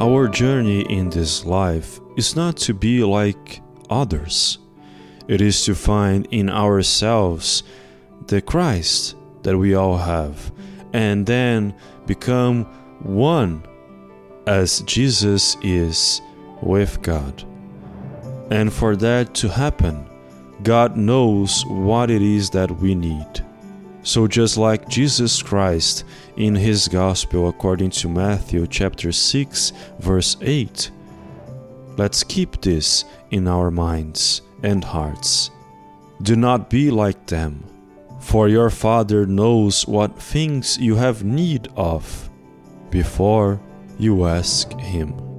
Our journey in this life is not to be like others. It is to find in ourselves the Christ that we all have and then become one as Jesus is with God. And for that to happen, God knows what it is that we need. So, just like Jesus Christ in his Gospel according to Matthew chapter 6, verse 8, let's keep this in our minds and hearts. Do not be like them, for your Father knows what things you have need of before you ask Him.